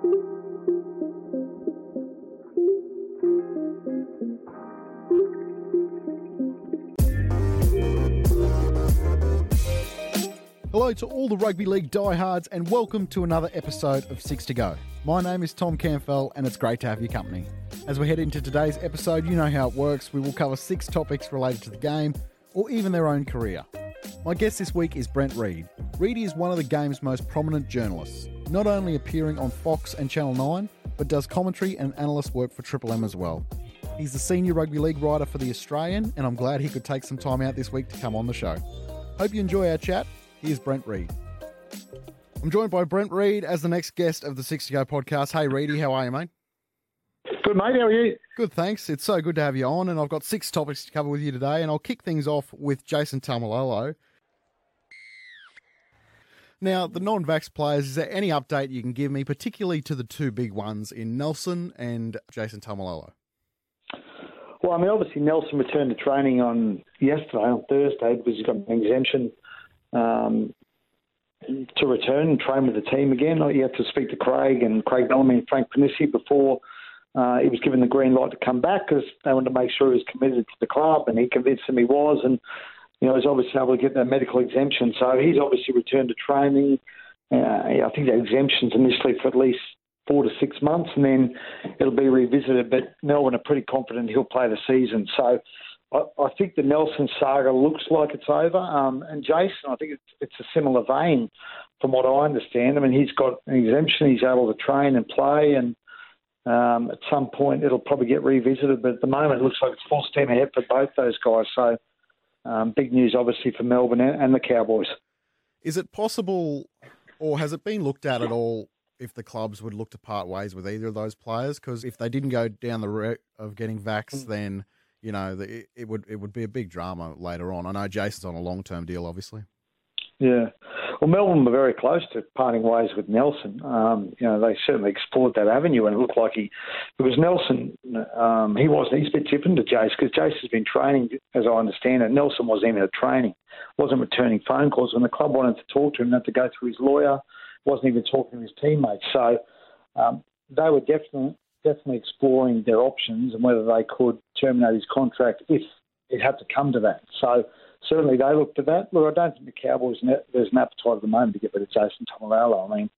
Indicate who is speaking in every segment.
Speaker 1: Hello to all the rugby league diehards, and welcome to another episode of Six to Go. My name is Tom Campbell, and it's great to have your company. As we head into today's episode, you know how it works. We will cover six topics related to the game, or even their own career. My guest this week is Brent Read. Reedy is one of the game's most prominent journalists, not only appearing on Fox and Channel 9, but does commentary and analyst work for Triple M as well. He's the senior rugby league writer for The Australian, and I'm glad he could take some time out this week to come on the show. Hope you enjoy our chat. Here's Brent Read. I'm joined by Brent Read as the next guest of the Six to Go podcast. Hey, Reedy, how are you, mate?
Speaker 2: Good, mate. How are you?
Speaker 1: Good, thanks. It's so good to have you on, and I've got six topics to cover with you today, and I'll kick things off with Jason Taumalolo. Now, the non vax players, is there any update you can give me, particularly to the two big ones in Nelson and Jason Taumalolo?
Speaker 2: Well, I mean, obviously, Nelson returned to training on yesterday, on Thursday, because he's got an exemption um, to return and train with the team again. He had to speak to Craig and Craig Bellamy and Frank Ponissi before uh, he was given the green light to come back because they wanted to make sure he was committed to the club, and he convinced them he was, and you know he's obviously able to get that medical exemption. So he's obviously returned to training. Uh, I think that exemption's initially for at least four to six months, and then it'll be revisited. But Melbourne are pretty confident he'll play the season. So I, I think the Nelson saga looks like it's over. Um, and Jason, I think it's, it's a similar vein from what I understand. I mean, he's got an exemption, he's able to train and play, and um, at some point it'll probably get revisited. But at the moment, it looks like it's full steam ahead for both those guys. So um, big news, obviously, for Melbourne and, the Cowboys.
Speaker 1: Is it possible, or has it been looked at at all? If the clubs would look to part ways with either of those players, because if they didn't go down the route of getting vax, mm. then you know, the, it would it would be a big drama later on. I know Jason's on a long term deal, obviously.
Speaker 2: Yeah, well, Melbourne were very close to parting ways with Nelson. Um, you know, they certainly explored that avenue, and it looked like he, because Nelson, um, he wasn't. He's a bit different to Jace because Jace has been training, as I understand it. Nelson wasn't even at training, wasn't returning phone calls when the club wanted to talk to him. Had to go through his lawyer, wasn't even talking to his teammates. So um, they were definitely definitely exploring their options and whether they could terminate his contract if it had to come to that. So certainly they looked at that. Look, I don't think the Cowboys there's an appetite at the moment to get rid of Jason Taumalolo. I mean,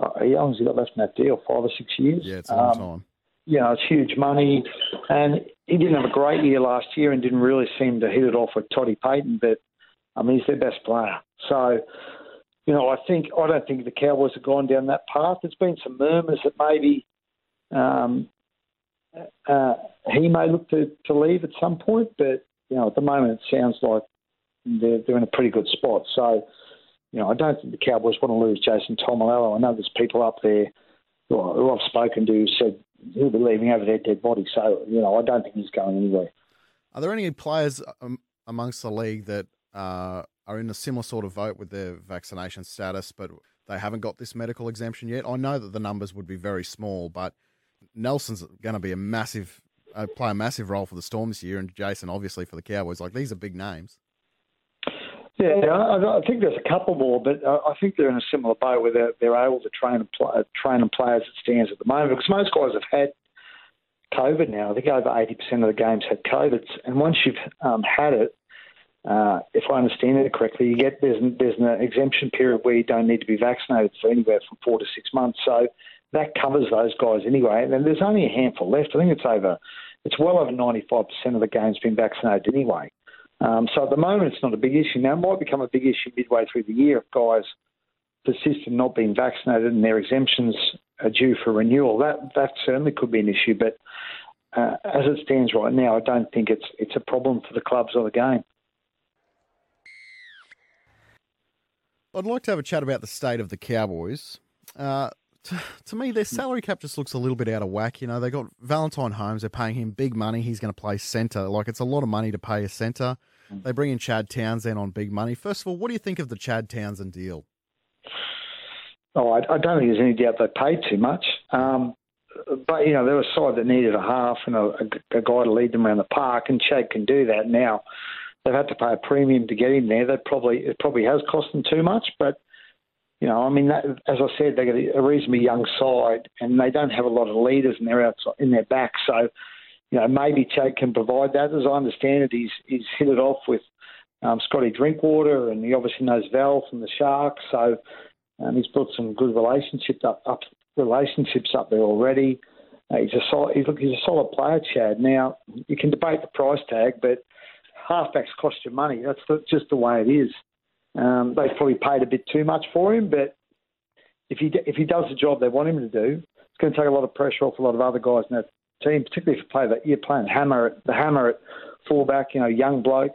Speaker 2: uh, he got left in that deal five or six years.
Speaker 1: Yeah, it's a long um, time.
Speaker 2: You know, it's huge money, and he didn't have a great year last year and didn't really seem to hit it off with Toddy Payten. But I mean, he's their best player. So, you know, I think I don't think the Cowboys have gone down that path. There's been some murmurs that maybe um, uh, he may look to, to leave at some point, but you know at the moment it sounds like they're, they're in a pretty good spot. So you know I don't think the Cowboys want to lose Jason Taumalolo. I know there's people up there who, who I've spoken to who said he'll be leaving over their dead body. So you know I don't think he's going anywhere.
Speaker 1: Are there any players um, amongst the league that uh, are in a similar sort of vote with their vaccination status, but they haven't got this medical exemption yet? I know that the numbers would be very small, but Nelson's going to be a massive, uh, play a massive role for the Storm this year, and Jason obviously for the Cowboys. Like these are big names.
Speaker 2: Yeah, I, think there's a couple more, but I think they're in a similar boat where they're, they're able to train and play, train and play as it stands at the moment. Because most guys have had COVID now. I think over 80% of the games had COVID, and once you've um, had it, uh, if I understand it correctly, you get there's, there's an exemption period where you don't need to be vaccinated for anywhere from four to six months. So that covers those guys anyway. And there's only a handful left. I think it's over, it's well over 95% of the games been vaccinated anyway. Um, so at the moment, it's not a big issue. Now, it might become a big issue midway through the year if guys persist in not being vaccinated and their exemptions are due for renewal. That that certainly could be an issue. But uh, as it stands right now, I don't think it's it's a problem for the clubs or the game.
Speaker 1: I'd like to have a chat about the state of the Cowboys. Uh, to, to, me, their salary cap just looks a little bit out of whack. You know, they got Valentine Holmes. They're paying him big money. He's going to play centre. Like it's a lot of money to pay a centre. Mm. They bring in Chad Townsend on big money. First of all, what do you think of the Chad Townsend deal?
Speaker 2: Oh, I, I don't think there's any doubt they paid too much. Um, but you know, they're a side that needed a half and a, a, a guy to lead them around the park, and Chad can do that now. They've had to pay a premium to get him there. That probably it probably has cost them too much, but you know, I mean, that, as I said, they got a reasonably young side, and they don't have a lot of leaders in their outside in their back. So, you know, maybe Chad can provide that. As I understand it, he's he's hit it off with um, Scotty Drinkwater, and he obviously knows Val from the Sharks. So, um, he's built some good relationships up, up relationships up there already. Uh, he's a solid. He's, look, he's a solid player, Chad. Now you can debate the price tag, but halfbacks cost you money. That's the, just the way it is. Um, they've probably paid a bit too much for him, but if he if he does the job they want him to do, it's going to take a lot of pressure off a lot of other guys in that team, particularly if you play that you're playing hammer at the hammer at fullback, you know, young bloke,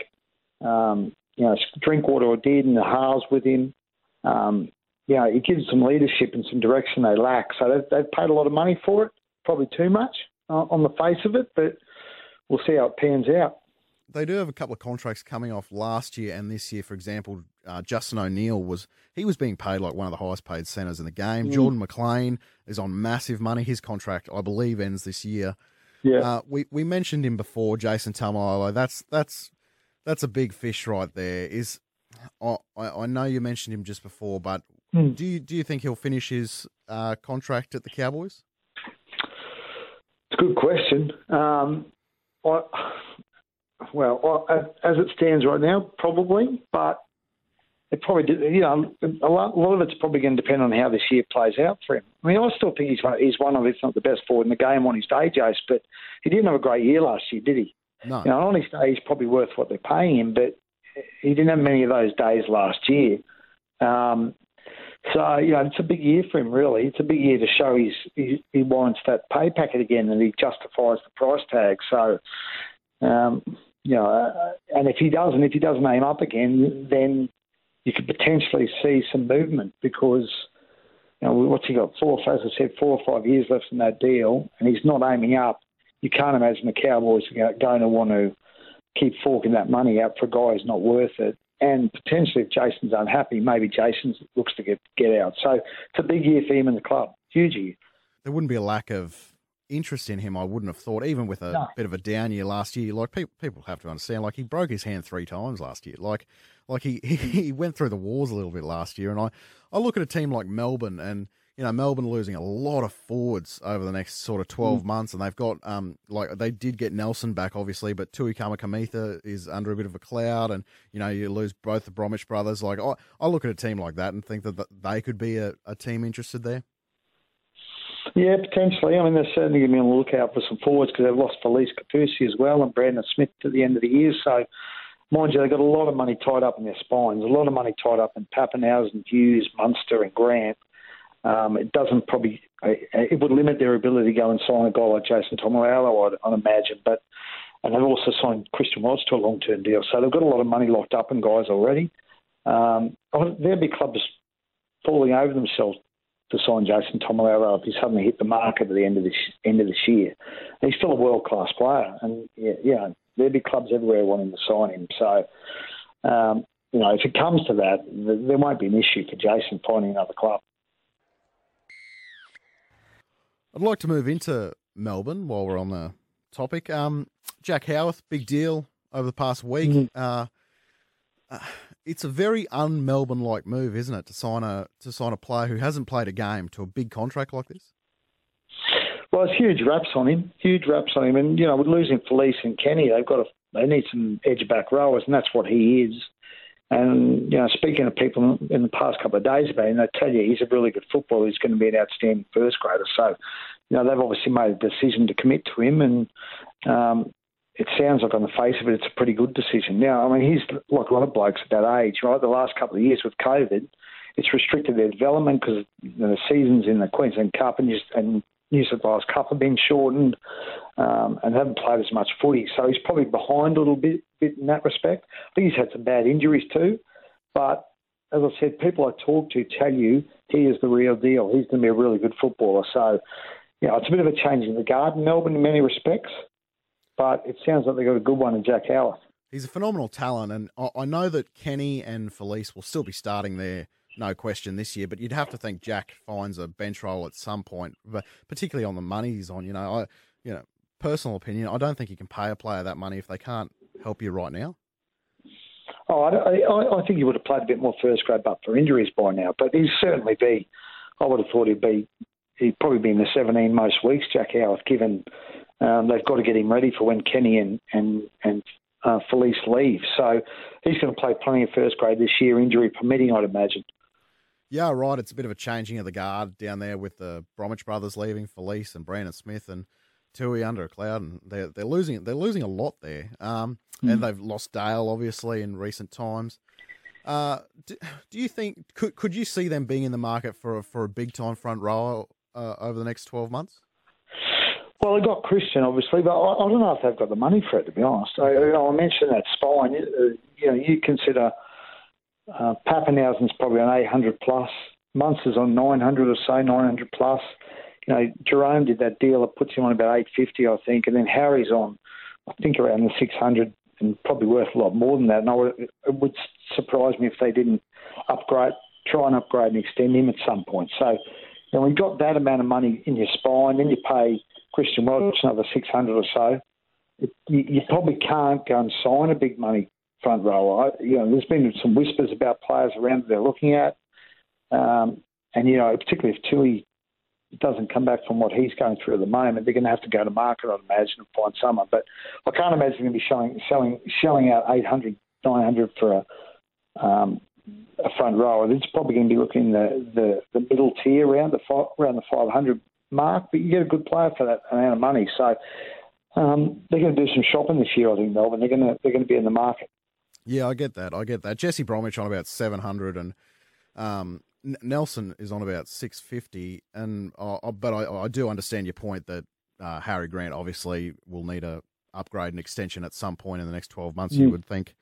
Speaker 2: um, you know, Drinkwater or did and the halves with him. Um, you know, it gives some leadership and some direction they lack. So they've, they've paid a lot of money for it, probably too much uh, on the face of it, but we'll see how it pans out
Speaker 1: they do have a couple of contracts coming off last year and this year. For example, uh, Justin O'Neill was he was being paid like one of the highest paid centers in the game. Mm. Jordan McLean is on massive money. His contract, I believe, ends this year.
Speaker 2: Yeah,
Speaker 1: uh, we we mentioned him before, Jason Taumalolo. That's that's that's a big fish right there. Is I I know you mentioned him just before, but mm. do you do you think he'll finish his uh, contract at the Cowboys?
Speaker 2: It's a good question. Um, I well, as it stands right now, probably, but it probably did, you know a lot, a lot of it's probably going to depend on how this year plays out for him. I mean, I still think he's one, he's one of if not the best forward in the game on his day, Jace. But he didn't have a great year last year, did he?
Speaker 1: No.
Speaker 2: You know, on his day, he's probably worth what they're paying him, but he didn't have many of those days last year. Um, so you know, it's a big year for him. Really, it's a big year to show he's, he, he warrants that pay packet again, and he justifies the price tag. So. Um, you know, uh, and if he doesn't, if he doesn't aim up again, then you could potentially see some movement because, you know, what's he got? Four, as I said, four or five years left in that deal, and he's not aiming up. You can't imagine the Cowboys going to want to keep forking that money out for a guy who's not worth it. And potentially, if Jason's unhappy, maybe Jason looks to get get out. So it's a big year for him in the club, huge year.
Speaker 1: There wouldn't be a lack of interest in him, I wouldn't have thought, even with a no. bit of a down year last year. Like people, people have to understand, like he broke his hand three times last year. Like, like he, he went through the wars a little bit last year. And I, I look at a team like Melbourne, and you know Melbourne losing a lot of forwards over the next sort of twelve mm. months, and they've got um like they did get Nelson back obviously, but Tui Kamikamica is under a bit of a cloud, and you know you lose both the Bromwich brothers. Like I, I look at a team like that and think that they could be a, a team interested there.
Speaker 2: Yeah, potentially. I mean, they're certainly going to be on the lookout for some forwards because they've lost Felise Kaufusi as well and Brandon Smith at the end of the year. So, mind you, they've got a lot of money tied up in their spines, a lot of money tied up in Papenhuyzen, Hughes, Munster, and Grant. Um, it doesn't probably, it would limit their ability to go and sign a guy like Jason Taumalolo, I'd, I'd imagine. But and they've also signed Christian Welch to a long-term deal, so they've got a lot of money locked up in guys already. Um, there'll be clubs falling over themselves to sign Jason Taumalolo if he suddenly hit the market at the end of this end of this year. he's still a world class player, and yeah, you know there'll be clubs everywhere wanting to sign him. So. Um, you know, if it comes to that, there won't be an issue for Jason finding another club.
Speaker 1: I'd like to move into Melbourne while we're on the topic. Um, Jack Howarth, big deal over the past week. Mm-hmm. Uh, uh, it's a very un-Melbourne like move, isn't it, to sign a to sign a player who hasn't played a game to a big contract like this?
Speaker 2: Well, it's huge raps on him, huge raps on him, and you know, with losing Felise and Kenny, they've got a they need some edge back rowers, and that's what he is. And you know, speaking to people in the past couple of days about him, they tell you he's a really good footballer. He's going to be an outstanding first grader. So, you know, they've obviously made a decision to commit to him, and um, it sounds like on the face of it, it's a pretty good decision. Now, I mean, he's like a lot of blokes at that age, right? The last couple of years with COVID, it's restricted their development because the seasons in the Queensland Cup and, and New South Wales Cup have been shortened um, and haven't played as much footy. So he's probably behind a little bit, bit in that respect. I think he's had some bad injuries too. But as I said, people I talk to tell you he is the real deal. He's going to be a really good footballer. So, you know, it's a bit of a change in the guard in Melbourne in many respects but it sounds like they've got a good one in Jack Howarth.
Speaker 1: He's a phenomenal talent, and I know that Kenny and Felise will still be starting there, no question, this year. But you'd have to think Jack finds a bench role at some point, but particularly on the money he's on. You know, I, you know, personal opinion, I don't think you can pay a player that money if they can't help you right now.
Speaker 2: Oh, I, I, I think he would have played a bit more first grade, but for injuries by now. But he'd certainly be. I would have thought he'd be. He'd probably be in the 17 most weeks. Jack Howarth, given um, they've got to get him ready for when Kenny and and and uh, Felise leave. So he's going to play plenty of first grade this year, injury permitting, I'd imagine.
Speaker 1: Yeah, right. It's a bit of a changing of the guard down there with the Bromwich brothers leaving, Felise and Brandon Smith and Tui under a cloud, and they're they're losing they're losing a lot there. Um, mm. and they've lost Dale obviously in recent times. Uh, do, do, you think could could you see them being in the market for a, for a big time front rower uh, over the next twelve months?
Speaker 2: Well, they got Christian, obviously, but I, I, don't know if they've got the money for it. To be honest, I, I mentioned that spine. Uh, you know, you consider uh, Papenhuyzen's probably on 800 plus. Munster's on 900 or so, 900 plus. You know, Jerome did that deal that puts him on about 850, I think, and then Harry's on, I think, around the 600 and probably worth a lot more than that. And I would, it would surprise me if they didn't upgrade, try and upgrade and extend him at some point. So, you know, when you've got that amount of money in your spine, then you pay Christian Welch another 600 or so. It, you, you, probably can't go and sign a big money front row. I, you know, there's been some whispers about players around that they're looking at, um, and you know, particularly if Tui doesn't come back from what he's going through at the moment, they're going to have to go to market, I'd imagine, and find someone. But I can't imagine they're going to be showing, selling, shelling out 800, 900 for a, um, a front row. It's probably going to be looking the, the, the middle tier around the around the 500 mark, but you get a good player for that amount of money. So um, they're going to do some shopping this year, I think, Melbourne. They're going to they're going to be in the market.
Speaker 1: Yeah, I get that. I get that. Jesse Bromwich on about seven hundred, and um, Nelson is on about six fifty. And uh, but I, I, do understand your point that uh, Harry Grant obviously will need a upgrade and extension at some point in the next twelve months. Mm. You would think.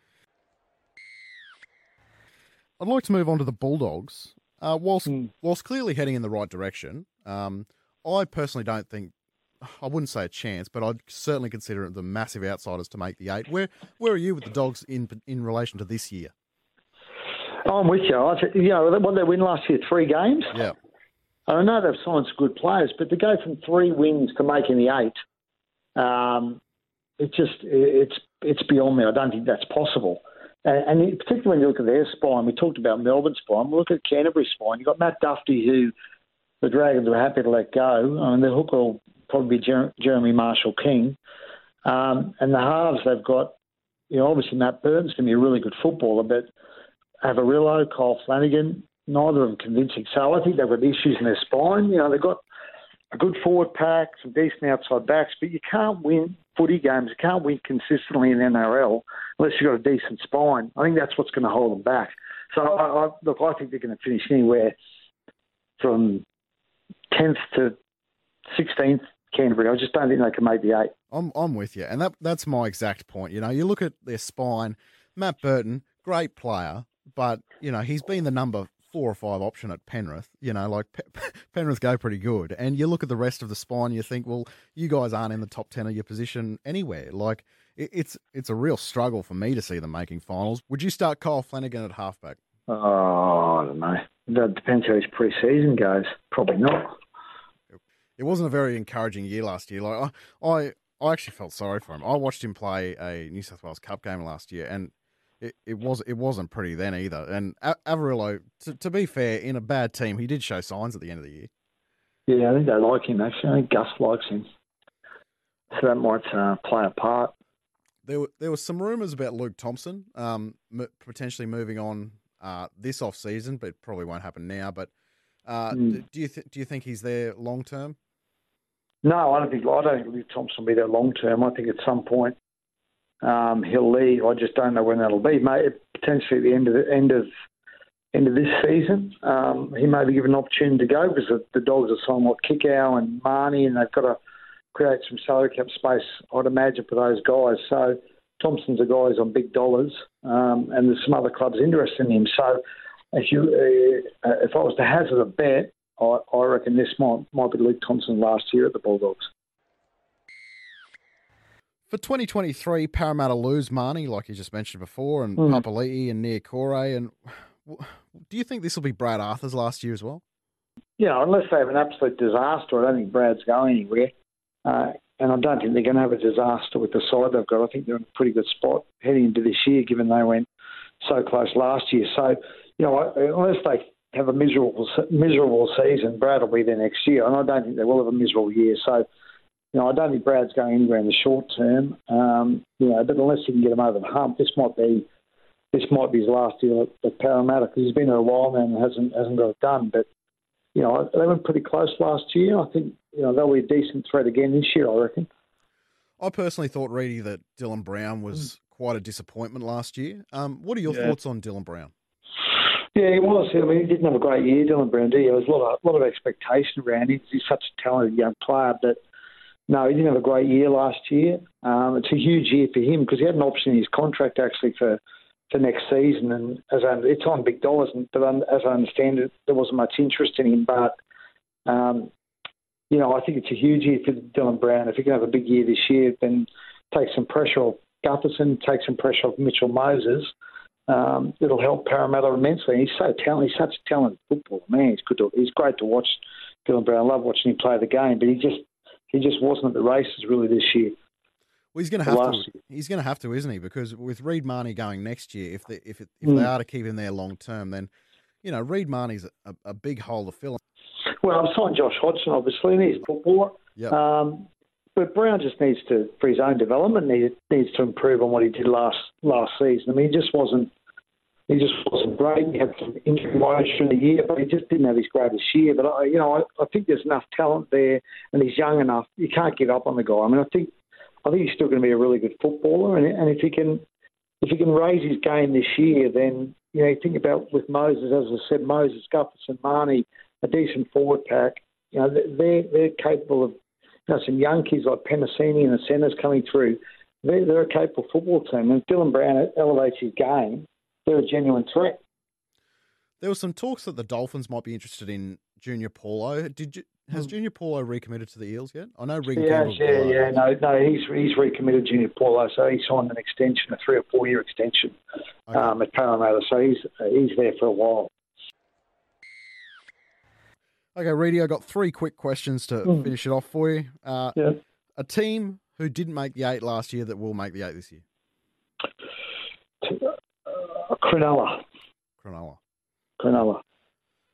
Speaker 1: I'd like to move on to the Bulldogs. Uh, whilst mm. whilst clearly heading in the right direction, um, I personally don't think I wouldn't say a chance, but I'd certainly consider it the massive outsiders to make the eight. Where where are you with the Dogs in in relation to this year?
Speaker 2: I'm with you. I, you know, what they win last year, three games.
Speaker 1: Yeah.
Speaker 2: I know they've signed some good players, but to go from three wins to making the eight, um, it just it's it's beyond me. I don't think that's possible. And, and particularly when you look at their spine, we talked about Melbourne spine. We look at Canterbury spine. You've got Matt Dufty, who the Dragons were happy to let go. I mean, the hooker will probably be Jer- Jeremy Marshall King. Um, and the halves, they've got, you know, obviously Matt Burton's going to be a really good footballer, but Averillo, Kyle Flanagan, neither of them convincing. So I think they've got issues in their spine. You know, they've got a good forward pack, some decent outside backs, but you can't win footy games. You can't win consistently in NRL unless you've got a decent spine. I think that's what's going to hold them back. So, I, I, look, I think they're going to finish anywhere from 10th to 16th Canterbury. I just don't think they can make the eight.
Speaker 1: I'm I'm with you, and that that's my exact point. You know, you look at their spine. Matt Burton, great player, but you know he's been the number four or five option at Penrith. You know, like Penrith go pretty good, and you look at the rest of the spine, you think, well, you guys aren't in the top ten of your position anywhere. Like it's it's a real struggle for me to see them making finals. Would you start Kyle Flanagan at halfback?
Speaker 2: Oh, I don't know. That depends how his pre-season goes. Probably not.
Speaker 1: It wasn't a very encouraging year last year. Like I, I, I actually felt sorry for him. I watched him play a New South Wales Cup game last year, and it, it was it wasn't pretty then either. And Averillo, to, to be fair, in a bad team, he did show signs at the end of the year.
Speaker 2: Yeah, I think they like him actually. I think Gus likes him, so that might uh, play a part.
Speaker 1: There were there were some rumours about Luke Thompson um, potentially moving on uh, this off season, but probably won't happen now. But uh, mm. do you th- do you think he's there long term?
Speaker 2: No, I don't think I don't think Thompson will be there long term. I think at some point um, he'll leave. I just don't know when that'll be. Maybe potentially at the end of the end of end of this season, um, he may be given an opportunity to go because the, the Dogs are somewhat Kikau and Mahoney, and they've got to create some salary cap space. I'd imagine for those guys. So Thompson's a guy who's on big dollars, um, and there's some other clubs interested in him. So, if you, uh, if I was to hazard a bet, I, I reckon this might might be Luke Thompson last year at the Bulldogs.
Speaker 1: For 2023, Parramatta lose Mahoney, like you just mentioned before, and mm. Papali'i and Niukore. And do you think this will be Brad Arthur's last year as well?
Speaker 2: Yeah, unless they have an absolute disaster, I don't think Brad's going anywhere. Uh, and I don't think they're going to have a disaster with the side they've got. I think they're in a pretty good spot heading into this year, given they went so close last year. So, you know, unless they have a miserable miserable season, Brad will be there next year, and I don't think they will have a miserable year. So, you know, I don't think Brad's going anywhere in the short term. Um, you know, but unless he can get him over the hump, this might be this might be his last year at, at Parramatta because he's been there a while now and hasn't hasn't got it done. But you know, they went pretty close last year. I think you know they'll be a decent threat again this year. I reckon.
Speaker 1: I personally thought, Reedy, that Dylan Brown was mm. quite a disappointment last year. Um, what are your yeah. thoughts on Dylan Brown?
Speaker 2: Yeah, he was. I mean, he didn't have a great year, Dylan Brown. Did he? There was a lot of, lot of expectation around him. He's such a talented young player, but no, he didn't have a great year last year. Um, it's a huge year for him because he had an option in his contract actually for, for next season, and as I, it's on big dollars. But as I understand it, there wasn't much interest in him. But um, you know, I think it's a huge year for Dylan Brown. If he can have a big year this year, then take some pressure off Gutherson, take some pressure off Mitchell Moses. Um, it'll help Parramatta immensely. He's so talented. He's such a talented footballer. Man, he's good. To, he's great to watch. Dylan Brown. I love watching him play the game, but he just he just wasn't at the races really this year.
Speaker 1: Well, he's going to have to. Year. He's going to have to, isn't he? Because with Reed Mahoney going next year, if they, if it, if mm. they are to keep him there long term, then you know Reed Mahoney's a, a big hole to fill.
Speaker 2: Well, I'm signed Josh Hodgson, obviously, and he's a footballer.
Speaker 1: Yep.
Speaker 2: Um, but Brown just needs to, for his own development, needs needs to improve on what he did last last season. I mean, he just wasn't he just wasn't great. He had some injury woes during the year, but he just didn't have his greatest year. But I, you know, I, I think there's enough talent there, and he's young enough. You can't give up on the guy. I mean, I think I think he's still going to be a really good footballer, and, and if he can if he can raise his game this year, then you know, you think about with Moses, as I said, Moses, Gutherson, Mahoney, a decent forward pack. You know, they're they're capable of you know some young kids like Penisini and the centres coming through. They're, they're a capable football team, and Dylan Brown elevates his game they're a genuine threat.
Speaker 1: There were some talks that the Dolphins might be interested in Junior Paulo. Did you, has hmm. Junior Paulo recommitted to the Eels yet? I know Regan
Speaker 2: yeah, yeah, yeah. No, no, he's he's recommitted Junior Paulo, so he signed an extension, a three or four year extension okay. um, at Parramatta. So he's he's there for a while.
Speaker 1: Okay, Reedy, I got three quick questions to mm. finish it off for you. Uh,
Speaker 2: yeah.
Speaker 1: A team who didn't make the eight last year that will make the eight this year.
Speaker 2: Cronulla.
Speaker 1: Cronulla.
Speaker 2: Cronulla.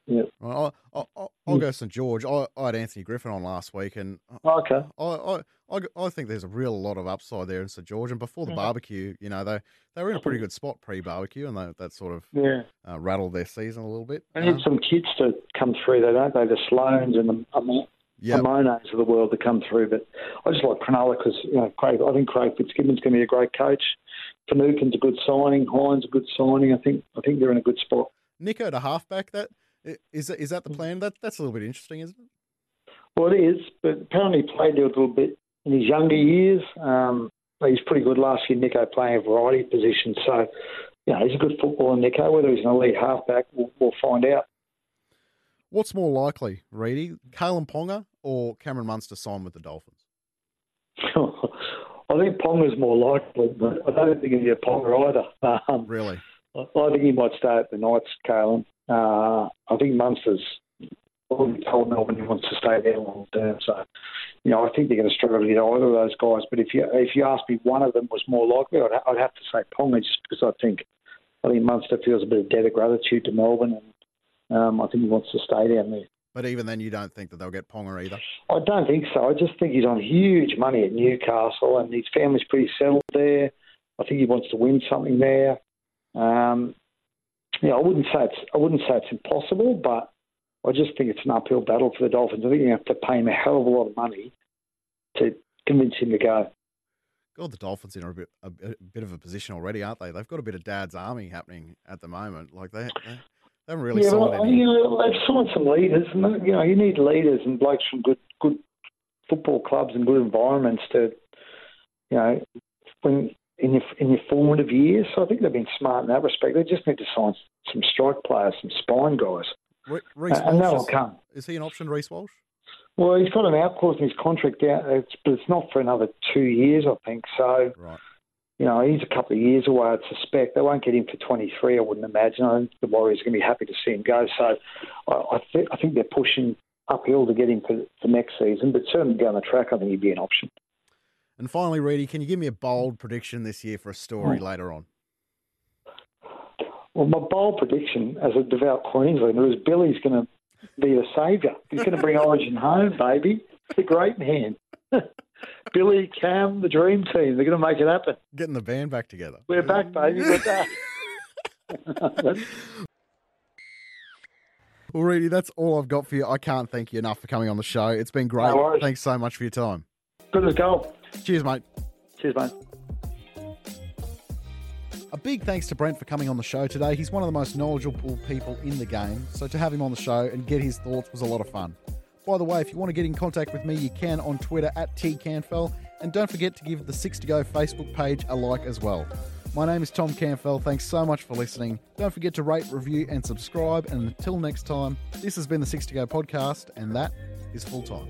Speaker 2: Yeah.
Speaker 1: I'll, I'll, I'll, I'll go St George. I, I, had Anthony Griffin on last week, and
Speaker 2: okay.
Speaker 1: I, I, I think there's a real lot of upside there in St George. And before the yeah. barbecue, you know, they they were in a pretty good spot pre-barbecue, and they, that sort of
Speaker 2: yeah.
Speaker 1: uh, rattled their season a little bit.
Speaker 2: They need um, some kids to come through, though, don't they? The Sloans and the um, yep. Monos of the world to come through. But I just like Cronulla because you know, Craig. I think Craig Fitzgibbon's going to be a great coach. Finucane's a good signing. Hynes a good signing. I think I think they're in a good spot.
Speaker 1: Nicho to halfback. That is is that the plan? That that's a little bit interesting, isn't it?
Speaker 2: Well, it is, but apparently he played a little bit in his younger years. Um, he's pretty good last year. Nicho playing a variety of positions, so you know he's a good footballer. Nicho, whether he's an elite halfback, we'll, we'll find out.
Speaker 1: What's more likely, Reedy, Kalyn Ponga or Cameron Munster sign with the Dolphins?
Speaker 2: I think Ponga's more likely, but I don't think he'll be a Ponga either.
Speaker 1: Um, really?
Speaker 2: I think he might stay at the Knights, Kalyn. Uh, I think Munster's already told Melbourne he wants to stay there long term. So, you know, I think they're going to struggle to get either of those guys. But if you if you ask me, one of them was more likely, I'd, I'd have to say Ponga, just because I think I think Munster feels a bit of debt of gratitude to Melbourne, and um, I think he wants to stay down there.
Speaker 1: But even then, you don't think that they'll get Ponga either?
Speaker 2: I don't think so. I just think he's on huge money at Newcastle, and his family's pretty settled there. I think he wants to win something there. Um, know, I wouldn't say it's I wouldn't say it's impossible, but I just think it's an uphill battle for the Dolphins. I think you have to pay him a hell of a lot of money to convince him to go.
Speaker 1: God, the Dolphins are in a bit, a, a bit of a position already, aren't they? They've got a bit of dad's army happening at the moment. Like they, they they haven't really
Speaker 2: yeah,
Speaker 1: signed
Speaker 2: well,
Speaker 1: any.
Speaker 2: You know, they've signed some leaders, and you know, you need leaders and blokes from good good football clubs and good environments to, you know, when in your in your formative years. So I think they've been smart in that respect. They just need to sign some strike players, some spine guys, uh,
Speaker 1: Reece
Speaker 2: and
Speaker 1: that
Speaker 2: will come.
Speaker 1: Is he an option, Reece Walsh?
Speaker 2: Well, he's got an out clause in his contract out, but it's not for another two years, I think. So.
Speaker 1: Right
Speaker 2: you know, he's a couple of years away, I'd suspect. They won't get him for 23, I wouldn't imagine. I think the Warriors are going to be happy to see him go. So I, I, th- I think they're pushing uphill to get him for, for next season, but certainly down the track, I think he'd be an option.
Speaker 1: And finally, Reedy, can you give me a bold mm. prediction this year for a story oh. later on?
Speaker 2: Well, my bold prediction as a devout Queenslander is Billy's going to be the saviour. He's going to bring Origin home, baby. A great man. Billy, Cam, the dream team. They're going to make it happen.
Speaker 1: Getting the band back together.
Speaker 2: We're back, baby. We're back.
Speaker 1: Well, Reedy, that's all I've got for you. I can't thank you enough for coming on the show. It's been great.
Speaker 2: No.
Speaker 1: Thanks so much for your time.
Speaker 2: Good as gold.
Speaker 1: Cheers, mate.
Speaker 2: Cheers, mate.
Speaker 1: A big thanks to Brent for coming on the show today. He's one of the most knowledgeable people in the game, so to have him on the show and get his thoughts was a lot of fun. By the way, if you want to get in contact with me, you can on Twitter at tcanfell, and don't forget to give the Six to Go Facebook page a like as well. My name is Tom Canfell. Thanks so much for listening. Don't forget to rate, review, and subscribe. And until next time, this has been the Six to Go podcast, and that is full time.